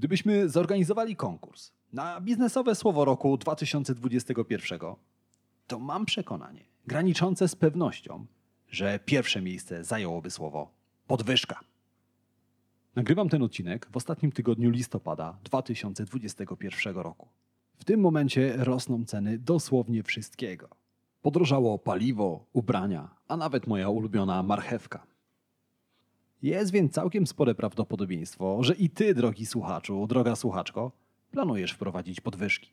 Gdybyśmy zorganizowali konkurs na biznesowe słowo roku 2021, to mam przekonanie, graniczące z pewnością, że pierwsze miejsce zajęłoby słowo podwyżka. Nagrywam ten odcinek w ostatnim tygodniu listopada 2021 roku. W tym momencie rosną ceny dosłownie wszystkiego. Podrożało paliwo, ubrania, a nawet moja ulubiona marchewka. Jest więc całkiem spore prawdopodobieństwo, że i ty, drogi słuchaczu, droga słuchaczko, planujesz wprowadzić podwyżki.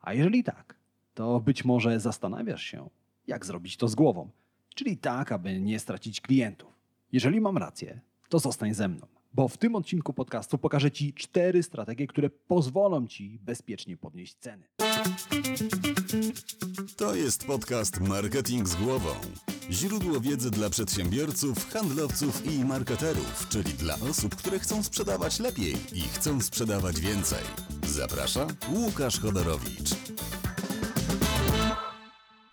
A jeżeli tak, to być może zastanawiasz się, jak zrobić to z głową, czyli tak, aby nie stracić klientów. Jeżeli mam rację, to zostań ze mną, bo w tym odcinku podcastu pokażę Ci cztery strategie, które pozwolą Ci bezpiecznie podnieść ceny. To jest podcast Marketing z głową. Źródło wiedzy dla przedsiębiorców, handlowców i marketerów, czyli dla osób, które chcą sprzedawać lepiej i chcą sprzedawać więcej. Zaprasza Łukasz Chodorowicz.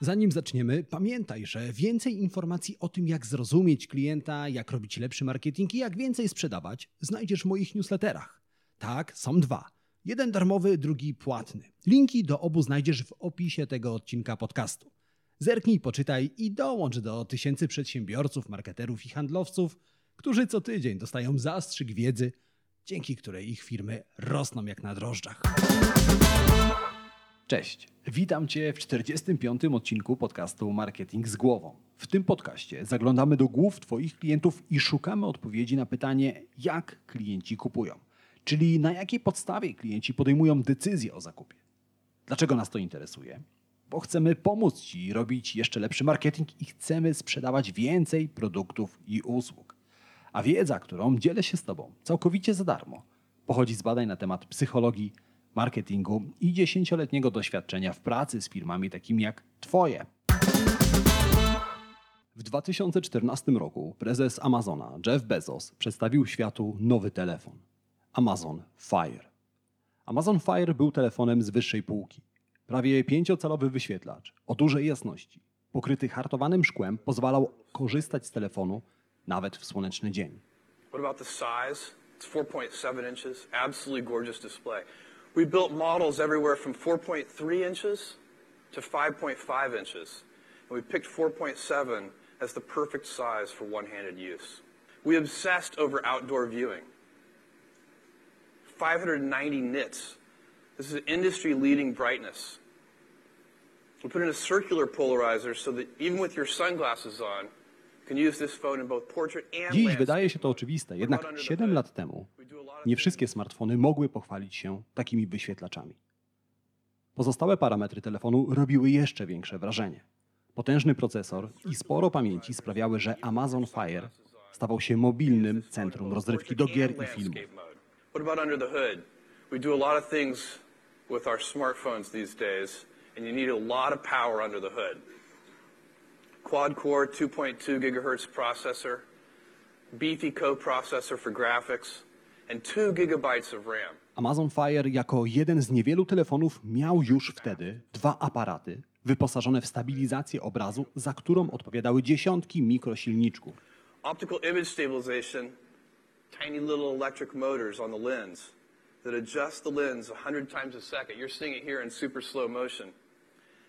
Zanim zaczniemy, pamiętaj, że więcej informacji o tym, jak zrozumieć klienta, jak robić lepszy marketing i jak więcej sprzedawać, znajdziesz w moich newsletterach. Tak, są dwa. Jeden darmowy, drugi płatny. Linki do obu znajdziesz w opisie tego odcinka podcastu. Zerknij, poczytaj i dołącz do tysięcy przedsiębiorców, marketerów i handlowców, którzy co tydzień dostają zastrzyk wiedzy, dzięki której ich firmy rosną jak na drożdżach. Cześć, witam Cię w 45. odcinku podcastu Marketing z głową. W tym podcaście zaglądamy do głów Twoich klientów i szukamy odpowiedzi na pytanie, jak klienci kupują, czyli na jakiej podstawie klienci podejmują decyzję o zakupie. Dlaczego nas to interesuje? Bo chcemy pomóc Ci robić jeszcze lepszy marketing i chcemy sprzedawać więcej produktów i usług. A wiedza, którą dzielę się z Tobą całkowicie za darmo, pochodzi z badań na temat psychologii, marketingu i dziesięcioletniego doświadczenia w pracy z firmami takimi jak Twoje. W 2014 roku prezes Amazona Jeff Bezos przedstawił światu nowy telefon Amazon Fire. Amazon Fire był telefonem z wyższej półki. Prawie pięciocalowy wyświetlacz o dużej jasności, pokryty hartowanym szkłem, pozwalał korzystać z telefonu nawet w słoneczny dzień. What about the size? It's 4.7 inches, absolutely gorgeous display. We built models everywhere from 4.3 inches to 5.5 inches. And we picked 4.7 as the perfect size for one-handed use. We obsessed over outdoor viewing. 590 nits. This is industry-leading brightness. We put in a circular polarizer so that even with your sunglasses on, Dziś wydaje się to oczywiste, jednak 7 lat temu nie wszystkie smartfony mogły pochwalić się takimi wyświetlaczami. Pozostałe parametry telefonu robiły jeszcze większe wrażenie. Potężny procesor i sporo pamięci sprawiały, że Amazon Fire stawał się mobilnym centrum rozrywki do gier i filmów. With our smartphones these days, and you need a lot of power under the hood. Quad-core 2.2 gigahertz processor, beefy coprocessor for graphics, and 2 gigabytes of RAM. Amazon Fire jako jeden z niewielu telefonów miał już wtedy dwa aparaty wyposażone w stabilizację obrazu, za którą odpowiadały dziesiątki mikrosilniczków. Optical image stabilization, tiny little electric motors on the lens that adjust the lens 100 times a second. You're seeing it here in super slow motion.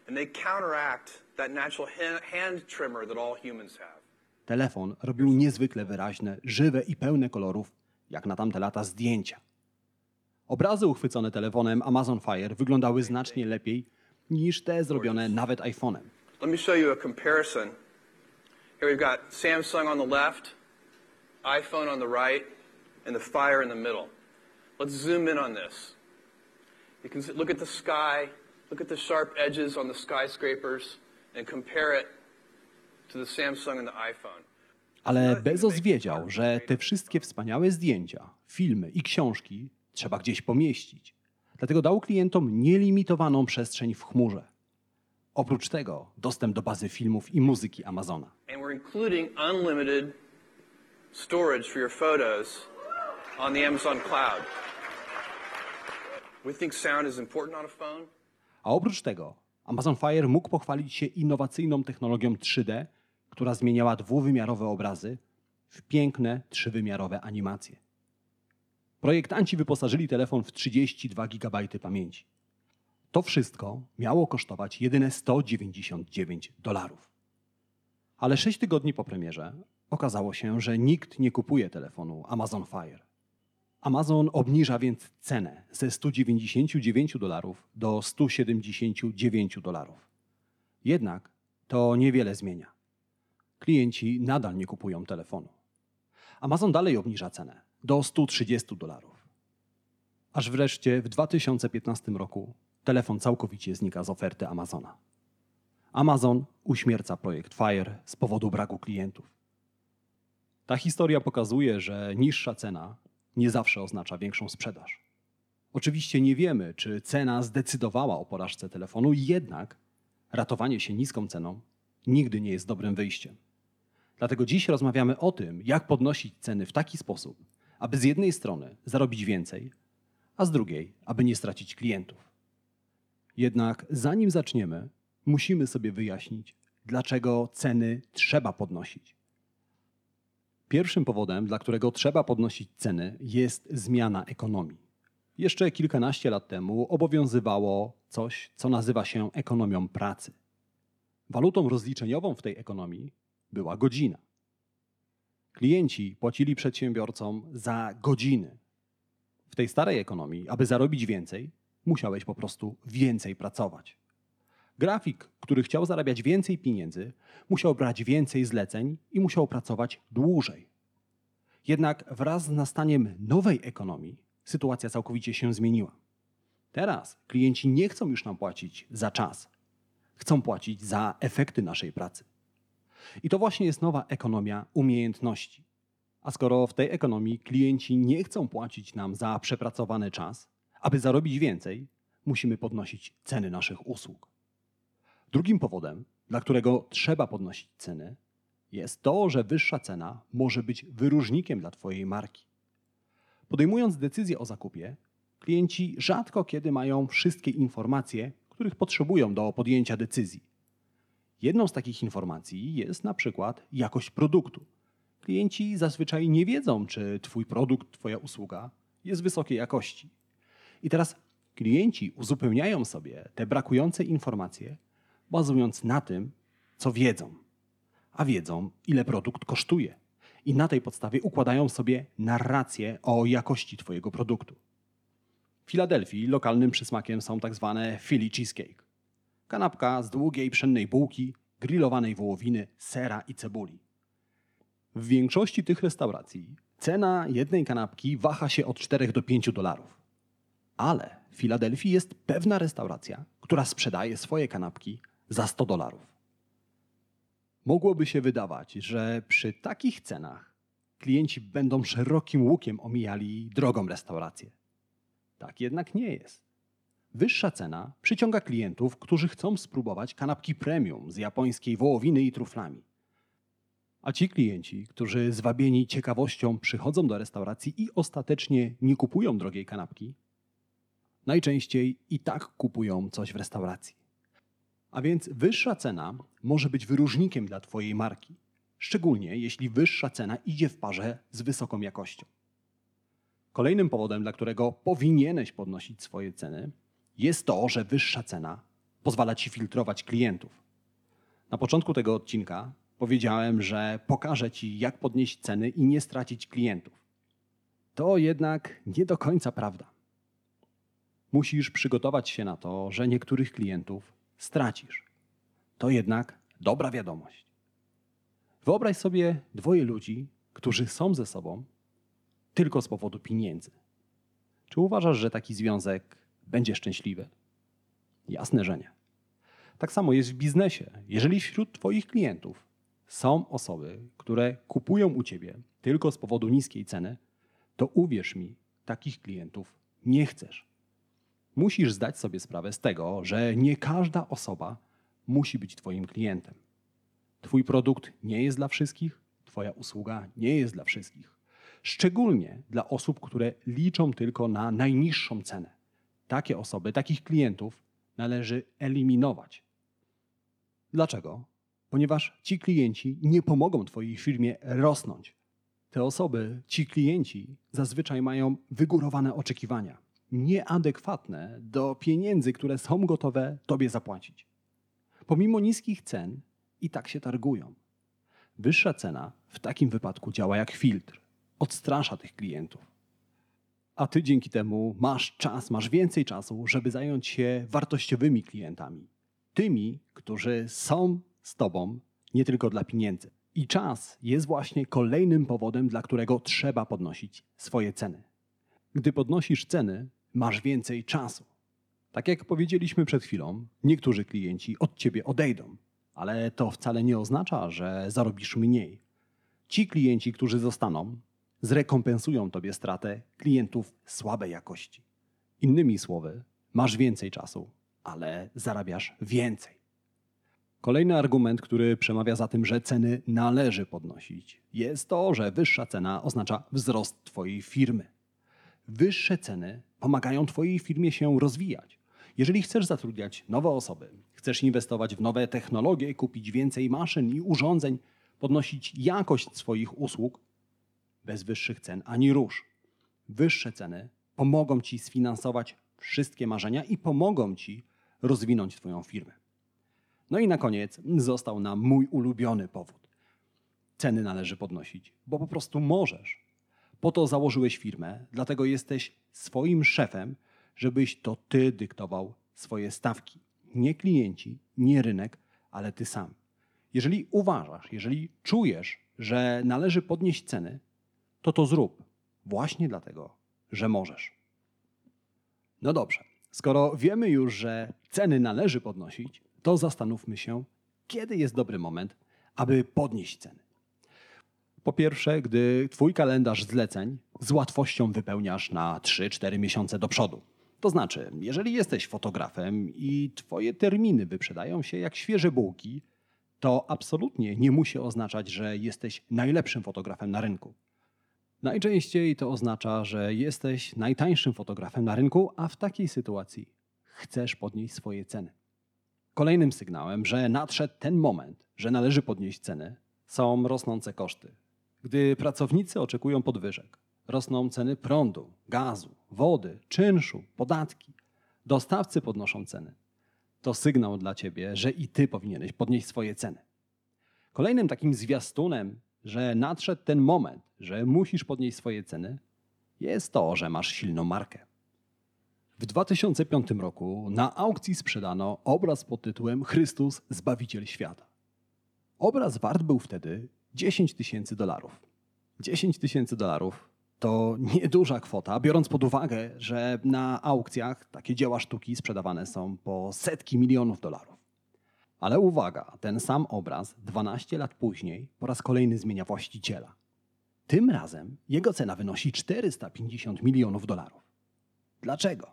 And they counteract that natural ha- hand trimmer that all humans have. Telefon robił niezwykle wyraźne, żywe i pełne kolorów, jak na tamte lata zdjęcia. Obrazy uchwycone telefonem Amazon Fire wyglądały znacznie lepiej niż te zrobione nawet iPhone'em. Let me show you a comparison. Here we've got Samsung on the left, iPhone on the right, and the Fire in the middle. Let's zoom in on this. You can look at the sky, look at the sharp edges on the skyscrapers, and compare it to the Samsung and the iPhone. Ale Bezos wiedział, że te wszystkie wspaniałe zdjęcia, filmy i książki trzeba gdzieś pomieścić. Dlatego dał klientom nielimitowaną przestrzeń w chmurze. Oprócz tego dostęp do bazy filmów i muzyki Amazona. And we're including unlimited storage for your photos on the Amazon cloud. We think sound is important on a oprócz tego Amazon Fire mógł pochwalić się innowacyjną technologią 3D, która zmieniała dwuwymiarowe obrazy w piękne trzywymiarowe animacje. Projektanci wyposażyli telefon w 32 GB pamięci. To wszystko miało kosztować jedyne 199 dolarów. Ale 6 tygodni po premierze okazało się, że nikt nie kupuje telefonu Amazon Fire. Amazon obniża więc cenę ze 199 dolarów do 179 dolarów. Jednak to niewiele zmienia. Klienci nadal nie kupują telefonu. Amazon dalej obniża cenę do 130 dolarów. Aż wreszcie w 2015 roku telefon całkowicie znika z oferty Amazona. Amazon uśmierca projekt Fire z powodu braku klientów. Ta historia pokazuje, że niższa cena nie zawsze oznacza większą sprzedaż. Oczywiście nie wiemy, czy cena zdecydowała o porażce telefonu, jednak ratowanie się niską ceną nigdy nie jest dobrym wyjściem. Dlatego dziś rozmawiamy o tym, jak podnosić ceny w taki sposób, aby z jednej strony zarobić więcej, a z drugiej, aby nie stracić klientów. Jednak zanim zaczniemy, musimy sobie wyjaśnić, dlaczego ceny trzeba podnosić. Pierwszym powodem, dla którego trzeba podnosić ceny, jest zmiana ekonomii. Jeszcze kilkanaście lat temu obowiązywało coś, co nazywa się ekonomią pracy. Walutą rozliczeniową w tej ekonomii była godzina. Klienci płacili przedsiębiorcom za godziny. W tej starej ekonomii, aby zarobić więcej, musiałeś po prostu więcej pracować. Grafik, który chciał zarabiać więcej pieniędzy, musiał brać więcej zleceń i musiał pracować dłużej. Jednak wraz z nastaniem nowej ekonomii sytuacja całkowicie się zmieniła. Teraz klienci nie chcą już nam płacić za czas, chcą płacić za efekty naszej pracy. I to właśnie jest nowa ekonomia umiejętności. A skoro w tej ekonomii klienci nie chcą płacić nam za przepracowany czas, aby zarobić więcej, musimy podnosić ceny naszych usług. Drugim powodem, dla którego trzeba podnosić ceny, jest to, że wyższa cena może być wyróżnikiem dla Twojej marki. Podejmując decyzję o zakupie, klienci rzadko kiedy mają wszystkie informacje, których potrzebują do podjęcia decyzji. Jedną z takich informacji jest na przykład jakość produktu. Klienci zazwyczaj nie wiedzą, czy Twój produkt, Twoja usługa jest wysokiej jakości. I teraz klienci uzupełniają sobie te brakujące informacje, bazując na tym, co wiedzą. A wiedzą, ile produkt kosztuje. I na tej podstawie układają sobie narrację o jakości Twojego produktu. W Filadelfii lokalnym przysmakiem są tak zwane Philly Cheesecake. Kanapka z długiej pszennej bułki, grillowanej wołowiny, sera i cebuli. W większości tych restauracji cena jednej kanapki waha się od 4 do 5 dolarów. Ale w Filadelfii jest pewna restauracja, która sprzedaje swoje kanapki za 100 dolarów. Mogłoby się wydawać, że przy takich cenach klienci będą szerokim łukiem omijali drogą restaurację. Tak jednak nie jest. Wyższa cena przyciąga klientów, którzy chcą spróbować kanapki premium z japońskiej wołowiny i truflami. A ci klienci, którzy zwabieni ciekawością przychodzą do restauracji i ostatecznie nie kupują drogiej kanapki, najczęściej i tak kupują coś w restauracji. A więc wyższa cena może być wyróżnikiem dla Twojej marki, szczególnie jeśli wyższa cena idzie w parze z wysoką jakością. Kolejnym powodem, dla którego powinieneś podnosić swoje ceny, jest to, że wyższa cena pozwala Ci filtrować klientów. Na początku tego odcinka powiedziałem, że pokażę Ci, jak podnieść ceny i nie stracić klientów. To jednak nie do końca prawda. Musisz przygotować się na to, że niektórych klientów stracisz. To jednak dobra wiadomość. Wyobraź sobie dwoje ludzi, którzy są ze sobą tylko z powodu pieniędzy. Czy uważasz, że taki związek będzie szczęśliwy? Jasne, że nie. Tak samo jest w biznesie. Jeżeli wśród Twoich klientów są osoby, które kupują u Ciebie tylko z powodu niskiej ceny, to uwierz mi, takich klientów nie chcesz. Musisz zdać sobie sprawę z tego, że nie każda osoba musi być Twoim klientem. Twój produkt nie jest dla wszystkich, Twoja usługa nie jest dla wszystkich. Szczególnie dla osób, które liczą tylko na najniższą cenę. Takie osoby, takich klientów należy eliminować. Dlaczego? Ponieważ ci klienci nie pomogą Twojej firmie rosnąć. Te osoby, ci klienci, zazwyczaj mają wygórowane oczekiwania, nieadekwatne do pieniędzy, które są gotowe tobie zapłacić. Pomimo niskich cen, i tak się targują. Wyższa cena w takim wypadku działa jak filtr, odstrasza tych klientów. A ty dzięki temu masz czas, masz więcej czasu, żeby zająć się wartościowymi klientami. Tymi, którzy są z tobą nie tylko dla pieniędzy. I czas jest właśnie kolejnym powodem, dla którego trzeba podnosić swoje ceny. Gdy podnosisz ceny, masz więcej czasu. Tak jak powiedzieliśmy przed chwilą, niektórzy klienci od ciebie odejdą, ale to wcale nie oznacza, że zarobisz mniej. Ci klienci, którzy zostaną, zrekompensują tobie stratę klientów słabej jakości. Innymi słowy, masz więcej czasu, ale zarabiasz więcej. Kolejny argument, który przemawia za tym, że ceny należy podnosić, jest to, że wyższa cena oznacza wzrost Twojej firmy. Wyższe ceny pomagają Twojej firmie się rozwijać. Jeżeli chcesz zatrudniać nowe osoby, chcesz inwestować w nowe technologie, kupić więcej maszyn i urządzeń, podnosić jakość swoich usług, bez wyższych cen ani rusz. Wyższe ceny pomogą Ci sfinansować wszystkie marzenia i pomogą Ci rozwinąć Twoją firmę. No i na koniec został nam mój ulubiony powód. Ceny należy podnosić, bo po prostu możesz. Po to założyłeś firmę, dlatego jesteś swoim szefem, żebyś to ty dyktował swoje stawki. Nie klienci, nie rynek, ale ty sam. Jeżeli uważasz, jeżeli czujesz, że należy podnieść ceny, to to zrób. Właśnie dlatego, że możesz. No dobrze, skoro wiemy już, że ceny należy podnosić, to zastanówmy się, kiedy jest dobry moment, aby podnieść ceny. Po pierwsze, gdy Twój kalendarz zleceń z łatwością wypełniasz na 3-4 miesiące do przodu. To znaczy, jeżeli jesteś fotografem i Twoje terminy wyprzedają się jak świeże bułki, to absolutnie nie musi oznaczać, że jesteś najlepszym fotografem na rynku. Najczęściej to oznacza, że jesteś najtańszym fotografem na rynku, a w takiej sytuacji chcesz podnieść swoje ceny. Kolejnym sygnałem, że nadszedł ten moment, że należy podnieść ceny, są rosnące koszty. Gdy pracownicy oczekują podwyżek, rosną ceny prądu, gazu, wody, czynszu, podatki, dostawcy podnoszą ceny. To sygnał dla ciebie, że i ty powinieneś podnieść swoje ceny. Kolejnym takim zwiastunem, że nadszedł ten moment, że musisz podnieść swoje ceny, jest to, że masz silną markę. W 2005 roku na aukcji sprzedano obraz pod tytułem Chrystus Zbawiciel Świata. Obraz wart był wtedy 10 tysięcy dolarów. 10 tysięcy dolarów to nieduża kwota, biorąc pod uwagę, że na aukcjach takie dzieła sztuki sprzedawane są po setki milionów dolarów. Ale uwaga, ten sam obraz 12 lat później po raz kolejny zmienia właściciela. Tym razem jego cena wynosi 450 milionów dolarów. Dlaczego?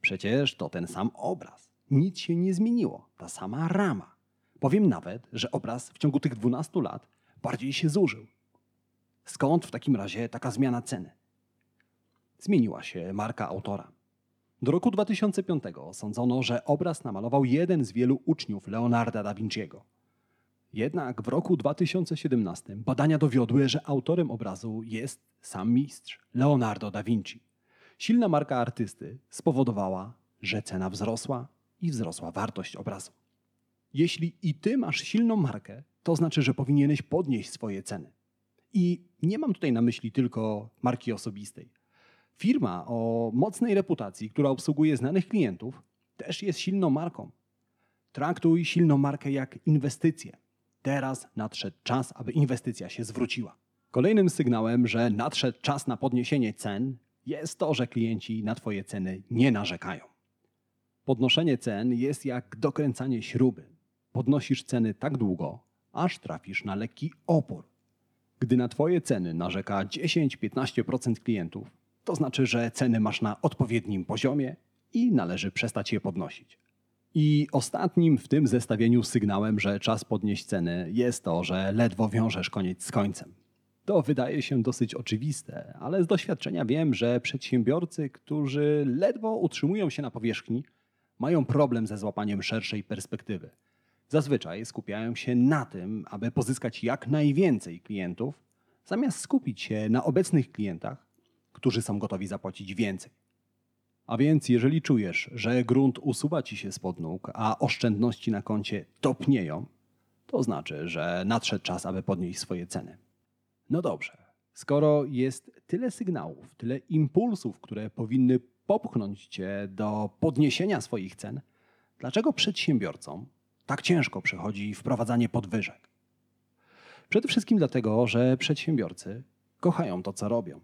Przecież to ten sam obraz. Nic się nie zmieniło, ta sama rama. Powiem nawet, że obraz w ciągu tych 12 lat bardziej się zużył. Skąd w takim razie taka zmiana ceny? Zmieniła się marka autora. Do roku 2005 sądzono, że obraz namalował jeden z wielu uczniów Leonarda da Vinciego. Jednak w roku 2017 badania dowiodły, że autorem obrazu jest sam mistrz Leonardo da Vinci. Silna marka artysty spowodowała, że cena wzrosła i wzrosła wartość obrazu. Jeśli i ty masz silną markę, to znaczy, że powinieneś podnieść swoje ceny. I nie mam tutaj na myśli tylko marki osobistej. Firma o mocnej reputacji, która obsługuje znanych klientów, też jest silną marką. Traktuj silną markę jak inwestycję. Teraz nadszedł czas, aby inwestycja się zwróciła. Kolejnym sygnałem, że nadszedł czas na podniesienie cen, jest to, że klienci na Twoje ceny nie narzekają. Podnoszenie cen jest jak dokręcanie śruby. Podnosisz ceny tak długo, aż trafisz na lekki opór. Gdy na Twoje ceny narzeka 10-15% klientów, to znaczy, że ceny masz na odpowiednim poziomie i należy przestać je podnosić. I ostatnim w tym zestawieniu sygnałem, że czas podnieść ceny jest to, że ledwo wiążesz koniec z końcem. To wydaje się dosyć oczywiste, ale z doświadczenia wiem, że przedsiębiorcy, którzy ledwo utrzymują się na powierzchni, mają problem ze złapaniem szerszej perspektywy. Zazwyczaj skupiają się na tym, aby pozyskać jak najwięcej klientów, zamiast skupić się na obecnych klientach, którzy są gotowi zapłacić więcej. A więc, jeżeli czujesz, że grunt usuwa ci się spod nóg, a oszczędności na koncie topnieją, to znaczy, że nadszedł czas, aby podnieść swoje ceny. No dobrze, skoro jest tyle sygnałów, tyle impulsów, które powinny popchnąć cię do podniesienia swoich cen, dlaczego przedsiębiorcom tak ciężko przychodzi wprowadzanie podwyżek? Przede wszystkim dlatego, że przedsiębiorcy kochają to, co robią.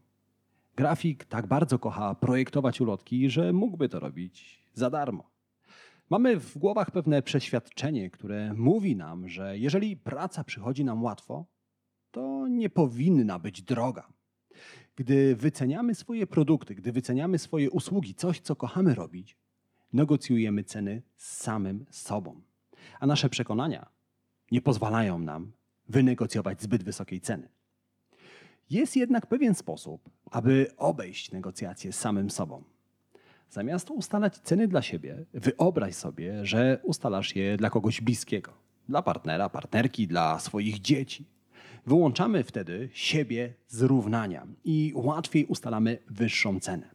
Grafik tak bardzo kocha projektować ulotki, że mógłby to robić za darmo. Mamy w głowach pewne przeświadczenie, które mówi nam, że jeżeli praca przychodzi nam łatwo, to nie powinna być droga. Gdy wyceniamy swoje produkty, gdy wyceniamy swoje usługi, coś, co kochamy robić, negocjujemy ceny z samym sobą. A nasze przekonania nie pozwalają nam wynegocjować zbyt wysokiej ceny. Jest jednak pewien sposób, aby obejść negocjacje z samym sobą. Zamiast ustalać ceny dla siebie, wyobraź sobie, że ustalasz je dla kogoś bliskiego, dla partnera, partnerki, dla swoich dzieci. Wyłączamy wtedy siebie z równania i łatwiej ustalamy wyższą cenę.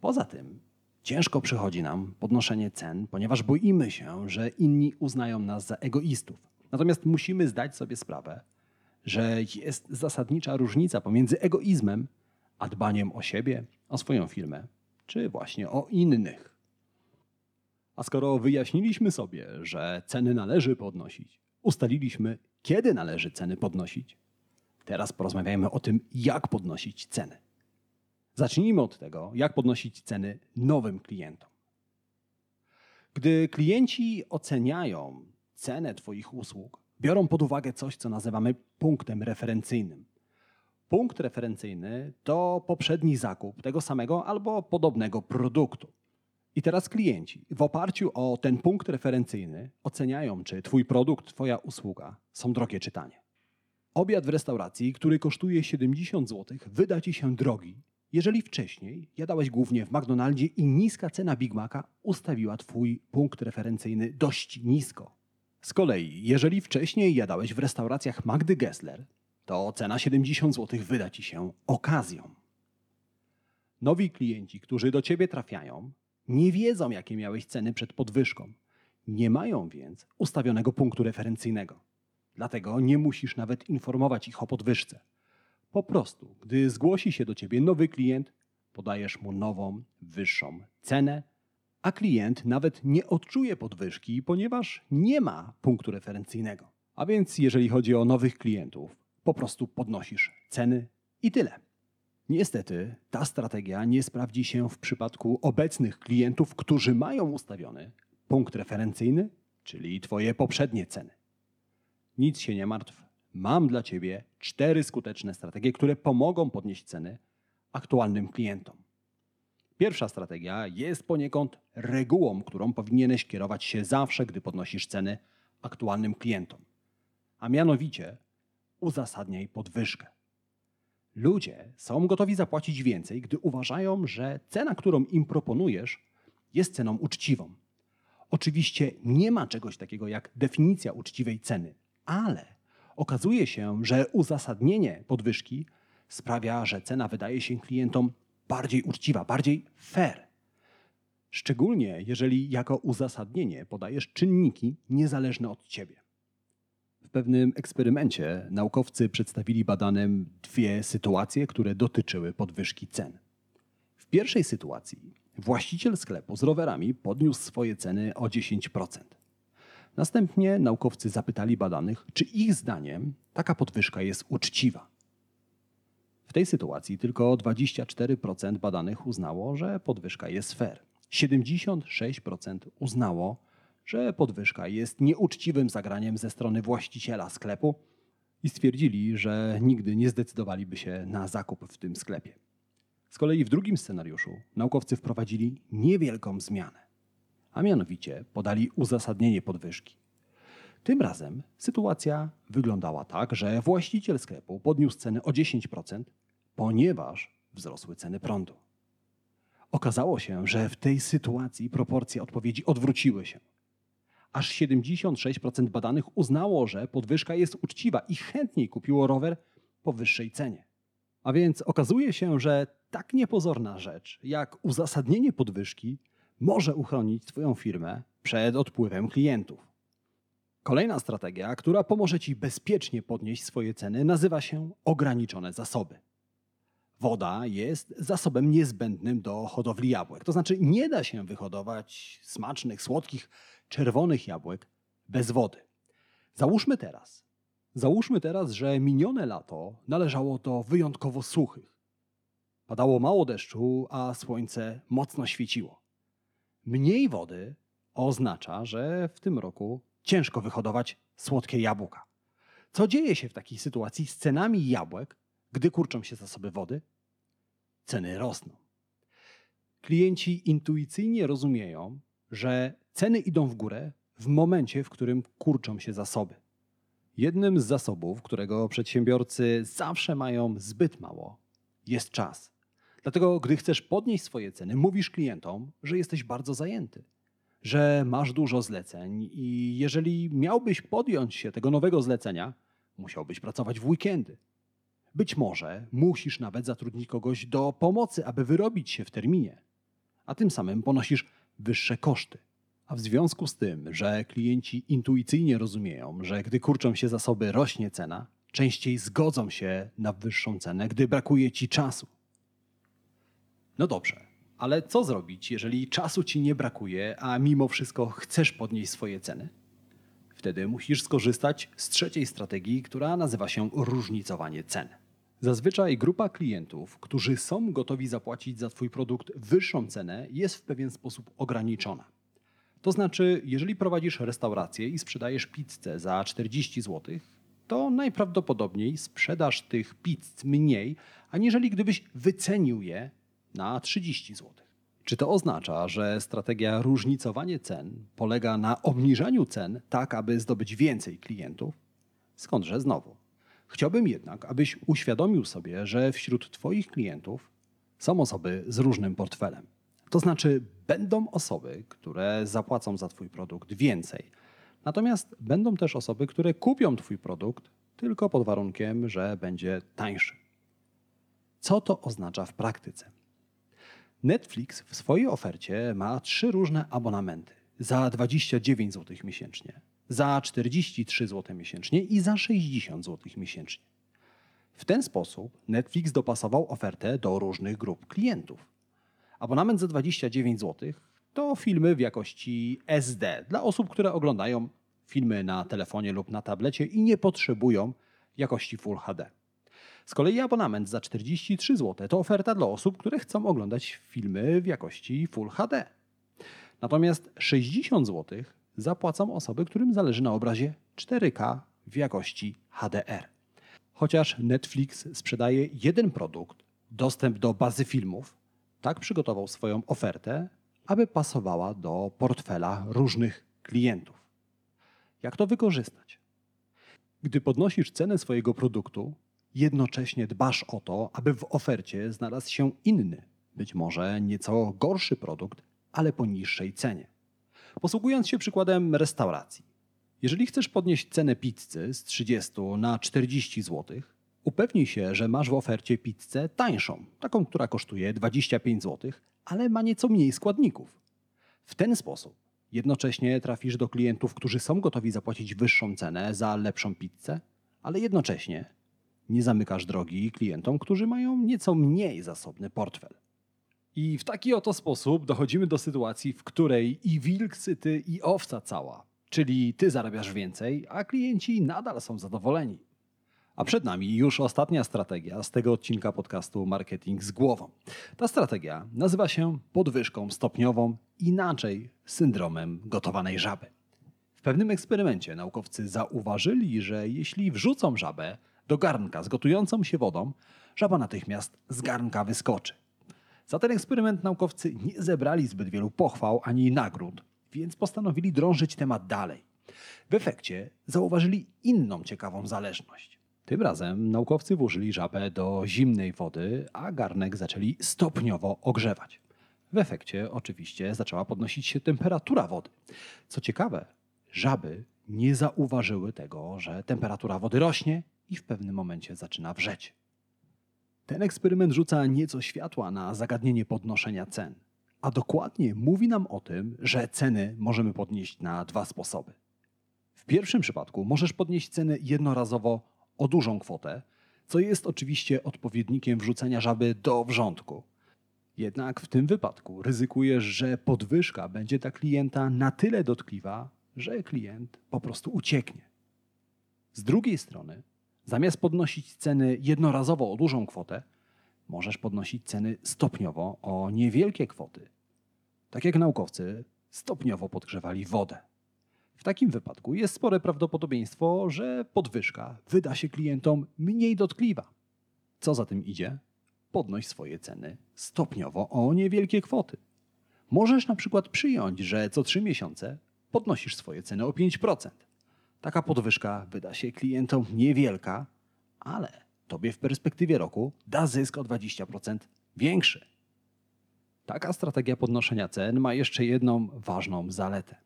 Poza tym ciężko przychodzi nam podnoszenie cen, ponieważ boimy się, że inni uznają nas za egoistów. Natomiast musimy zdać sobie sprawę, że jest zasadnicza różnica pomiędzy egoizmem a dbaniem o siebie, o swoją firmę, czy właśnie o innych. A skoro wyjaśniliśmy sobie, że ceny należy podnosić, ustaliliśmy, kiedy należy ceny podnosić, teraz porozmawiajmy o tym, jak podnosić ceny. Zacznijmy od tego, jak podnosić ceny nowym klientom. Gdy klienci oceniają cenę Twoich usług, biorą pod uwagę coś, co nazywamy punktem referencyjnym. Punkt referencyjny to poprzedni zakup tego samego albo podobnego produktu. I teraz klienci w oparciu o ten punkt referencyjny oceniają, czy Twój produkt, Twoja usługa są drogie czy tanie. Obiad w restauracji, który kosztuje 70 zł, wyda Ci się drogi, jeżeli wcześniej jadałeś głównie w McDonaldzie i niska cena Big Maca ustawiła Twój punkt referencyjny dość nisko. Z kolei, jeżeli wcześniej jadałeś w restauracjach Magdy Gessler, to cena 70 zł wyda Ci się okazją. Nowi klienci, którzy do Ciebie trafiają, nie wiedzą, jakie miałeś ceny przed podwyżką. Nie mają więc ustawionego punktu referencyjnego. Dlatego nie musisz nawet informować ich o podwyżce. Po prostu, gdy zgłosi się do Ciebie nowy klient, podajesz mu nową, wyższą cenę, a klient nawet nie odczuje podwyżki, ponieważ nie ma punktu referencyjnego. A więc jeżeli chodzi o nowych klientów, po prostu podnosisz ceny i tyle. Niestety, ta strategia nie sprawdzi się w przypadku obecnych klientów, którzy mają ustawiony punkt referencyjny, czyli Twoje poprzednie ceny. Nic się nie martw. Mam dla Ciebie cztery skuteczne strategie, które pomogą podnieść ceny aktualnym klientom. Pierwsza strategia jest poniekąd regułą, którą powinieneś kierować się zawsze, gdy podnosisz ceny aktualnym klientom. A mianowicie uzasadniaj podwyżkę. Ludzie są gotowi zapłacić więcej, gdy uważają, że cena, którą im proponujesz, jest ceną uczciwą. Oczywiście nie ma czegoś takiego jak definicja uczciwej ceny, ale okazuje się, że uzasadnienie podwyżki sprawia, że cena wydaje się klientom bardziej uczciwa, bardziej fair. Szczególnie jeżeli jako uzasadnienie podajesz czynniki niezależne od ciebie. W pewnym eksperymencie naukowcy przedstawili badanym dwie sytuacje, które dotyczyły podwyżki cen. W pierwszej sytuacji właściciel sklepu z rowerami podniósł swoje ceny o 10%. Następnie naukowcy zapytali badanych, czy ich zdaniem taka podwyżka jest uczciwa. W tej sytuacji tylko 24% badanych uznało, że podwyżka jest fair. 76% uznało, że podwyżka jest nieuczciwym zagraniem ze strony właściciela sklepu i stwierdzili, że nigdy nie zdecydowaliby się na zakup w tym sklepie. Z kolei w drugim scenariuszu naukowcy wprowadzili niewielką zmianę, a mianowicie podali uzasadnienie podwyżki. Tym razem sytuacja wyglądała tak, że właściciel sklepu podniósł ceny o 10%, ponieważ wzrosły ceny prądu. Okazało się, że w tej sytuacji proporcje odpowiedzi odwróciły się. Aż 76% badanych uznało, że podwyżka jest uczciwa i chętniej kupiło rower, po wyższej cenie. A więc okazuje się, że tak niepozorna rzecz jak uzasadnienie podwyżki może uchronić Twoją firmę przed odpływem klientów. Kolejna strategia, która pomoże Ci bezpiecznie podnieść swoje ceny, nazywa się ograniczone zasoby. Woda jest zasobem niezbędnym do hodowli jabłek. To znaczy, nie da się wyhodować smacznych, słodkich, czerwonych jabłek bez wody. Załóżmy teraz, załóżmy teraz, że minione lato należało do wyjątkowo suchych. Padało mało deszczu, a słońce mocno świeciło. Mniej wody oznacza, że w tym roku ciężko wyhodować słodkie jabłka. Co dzieje się w takiej sytuacji z cenami jabłek, gdy kurczą się zasoby wody? Ceny rosną. Klienci intuicyjnie rozumieją, że ceny idą w górę w momencie, w którym kurczą się zasoby. Jednym z zasobów, którego przedsiębiorcy zawsze mają zbyt mało, jest czas. Dlatego, gdy chcesz podnieść swoje ceny, mówisz klientom, że jesteś bardzo zajęty, że masz dużo zleceń i jeżeli miałbyś podjąć się tego nowego zlecenia, musiałbyś pracować w weekendy. Być może musisz nawet zatrudnić kogoś do pomocy, aby wyrobić się w terminie, a tym samym ponosisz wyższe koszty. A w związku z tym, że klienci intuicyjnie rozumieją, że gdy kurczą się zasoby, rośnie cena, częściej zgodzą się na wyższą cenę, gdy brakuje ci czasu. No dobrze, ale co zrobić, jeżeli czasu ci nie brakuje, a mimo wszystko chcesz podnieść swoje ceny? Wtedy musisz skorzystać z trzeciej strategii, która nazywa się różnicowanie cen. Zazwyczaj grupa klientów, którzy są gotowi zapłacić za Twój produkt wyższą cenę, jest w pewien sposób ograniczona. To znaczy, jeżeli prowadzisz restaurację i sprzedajesz pizzę za 40 zł, to najprawdopodobniej sprzedasz tych pizz mniej, aniżeli gdybyś wycenił je na 30 zł. Czy to oznacza, że strategia różnicowanie cen polega na obniżaniu cen tak, aby zdobyć więcej klientów? Skądże znowu? Chciałbym jednak, abyś uświadomił sobie, że wśród Twoich klientów są osoby z różnym portfelem. To znaczy, będą osoby, które zapłacą za Twój produkt więcej. Natomiast będą też osoby, które kupią Twój produkt tylko pod warunkiem, że będzie tańszy. Co to oznacza w praktyce? Netflix w swojej ofercie ma trzy różne abonamenty za 29 zł miesięcznie, za 43 zł miesięcznie i za 60 zł miesięcznie. W ten sposób Netflix dopasował ofertę do różnych grup klientów. Abonament za 29 zł to filmy w jakości SD dla osób, które oglądają filmy na telefonie lub na tablecie i nie potrzebują jakości Full HD. Z kolei abonament za 43 zł to oferta dla osób, które chcą oglądać filmy w jakości Full HD. Natomiast 60 zł zapłacą osoby, którym zależy na obrazie 4K w jakości HDR. Chociaż Netflix sprzedaje jeden produkt, dostęp do bazy filmów, tak przygotował swoją ofertę, aby pasowała do portfela różnych klientów. Jak to wykorzystać? Gdy podnosisz cenę swojego produktu, jednocześnie dbasz o to, aby w ofercie znalazł się inny, być może nieco gorszy produkt, ale po niższej cenie. Posługując się przykładem restauracji. Jeżeli chcesz podnieść cenę pizzy z 30 na 40 zł, upewnij się, że masz w ofercie pizzę tańszą, taką, która kosztuje 25 zł, ale ma nieco mniej składników. W ten sposób jednocześnie trafisz do klientów, którzy są gotowi zapłacić wyższą cenę za lepszą pizzę, ale jednocześnie nie zamykasz drogi klientom, którzy mają nieco mniej zasobny portfel. I w taki oto sposób dochodzimy do sytuacji, w której i wilk syty, i owca cała, czyli ty zarabiasz więcej, a klienci nadal są zadowoleni. A przed nami już ostatnia strategia z tego odcinka podcastu Marketing z głową. Ta strategia nazywa się podwyżką stopniową, inaczej syndromem gotowanej żaby. W pewnym eksperymencie naukowcy zauważyli, że jeśli wrzucą żabę do garnka z gotującą się wodą, żaba natychmiast z garnka wyskoczy. Za ten eksperyment naukowcy nie zebrali zbyt wielu pochwał ani nagród, więc postanowili drążyć temat dalej. W efekcie zauważyli inną ciekawą zależność. Tym razem naukowcy włożyli żabę do zimnej wody, a garnek zaczęli stopniowo ogrzewać. W efekcie oczywiście zaczęła podnosić się temperatura wody. Co ciekawe, żaby nie zauważyły tego, że temperatura wody rośnie i w pewnym momencie zaczyna wrzeć. Ten eksperyment rzuca nieco światła na zagadnienie podnoszenia cen, a dokładnie mówi nam o tym, że ceny możemy podnieść na dwa sposoby. W pierwszym przypadku możesz podnieść ceny jednorazowo o dużą kwotę, co jest oczywiście odpowiednikiem wrzucenia żaby do wrzątku. Jednak w tym wypadku ryzykujesz, że podwyżka będzie dla klienta na tyle dotkliwa, że klient po prostu ucieknie. Z drugiej strony, zamiast podnosić ceny jednorazowo o dużą kwotę, możesz podnosić ceny stopniowo o niewielkie kwoty. Tak jak naukowcy stopniowo podgrzewali wodę. W takim wypadku jest spore prawdopodobieństwo, że podwyżka wyda się klientom mniej dotkliwa. Co za tym idzie? Podnoś swoje ceny stopniowo o niewielkie kwoty. Możesz na przykład przyjąć, że co 3 miesiące podnosisz swoje ceny o 5%. Taka podwyżka wyda się klientom niewielka, ale tobie w perspektywie roku da zysk o 20% większy. Taka strategia podnoszenia cen ma jeszcze jedną ważną zaletę.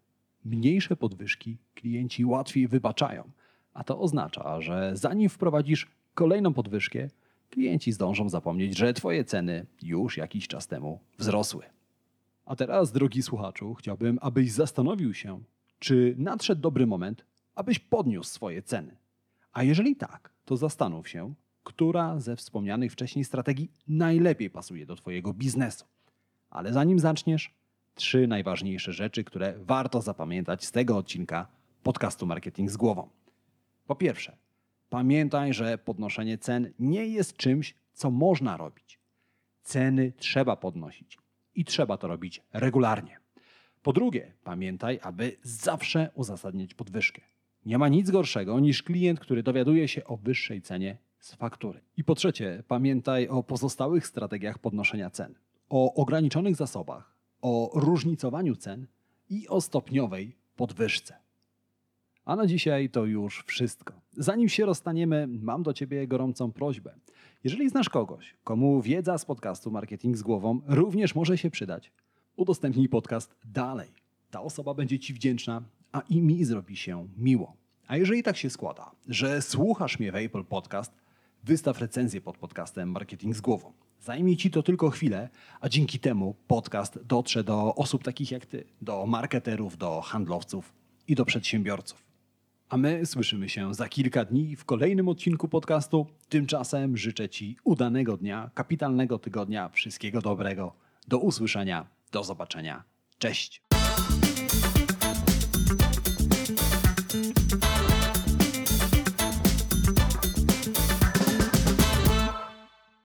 Mniejsze podwyżki klienci łatwiej wybaczają, a to oznacza, że zanim wprowadzisz kolejną podwyżkę, klienci zdążą zapomnieć, że twoje ceny już jakiś czas temu wzrosły. A teraz, drogi słuchaczu, chciałbym, abyś zastanowił się, czy nadszedł dobry moment, abyś podniósł swoje ceny. A jeżeli tak, to zastanów się, która ze wspomnianych wcześniej strategii najlepiej pasuje do Twojego biznesu. Ale zanim zaczniesz, trzy najważniejsze rzeczy, które warto zapamiętać z tego odcinka podcastu Marketing z głową. Po pierwsze, pamiętaj, że podnoszenie cen nie jest czymś, co można robić. Ceny trzeba podnosić i trzeba to robić regularnie. Po drugie, pamiętaj, aby zawsze uzasadniać podwyżkę. Nie ma nic gorszego niż klient, który dowiaduje się o wyższej cenie z faktury. I po trzecie, pamiętaj o pozostałych strategiach podnoszenia cen, o ograniczonych zasobach, o różnicowaniu cen i o stopniowej podwyżce. A na dzisiaj to już wszystko. Zanim się rozstaniemy, mam do Ciebie gorącą prośbę. Jeżeli znasz kogoś, komu wiedza z podcastu Marketing z głową również może się przydać, udostępnij podcast dalej. Ta osoba będzie Ci wdzięczna, a i mi zrobi się miło. A jeżeli tak się składa, że słuchasz mnie w Apple Podcast, wystaw recenzję pod podcastem Marketing z głową. Zajmie Ci to tylko chwilę, a dzięki temu podcast dotrze do osób takich jak Ty, do marketerów, do handlowców i do przedsiębiorców. A my słyszymy się za kilka dni w kolejnym odcinku podcastu. Tymczasem życzę Ci udanego dnia, kapitalnego tygodnia, wszystkiego dobrego. Do usłyszenia, do zobaczenia. Cześć!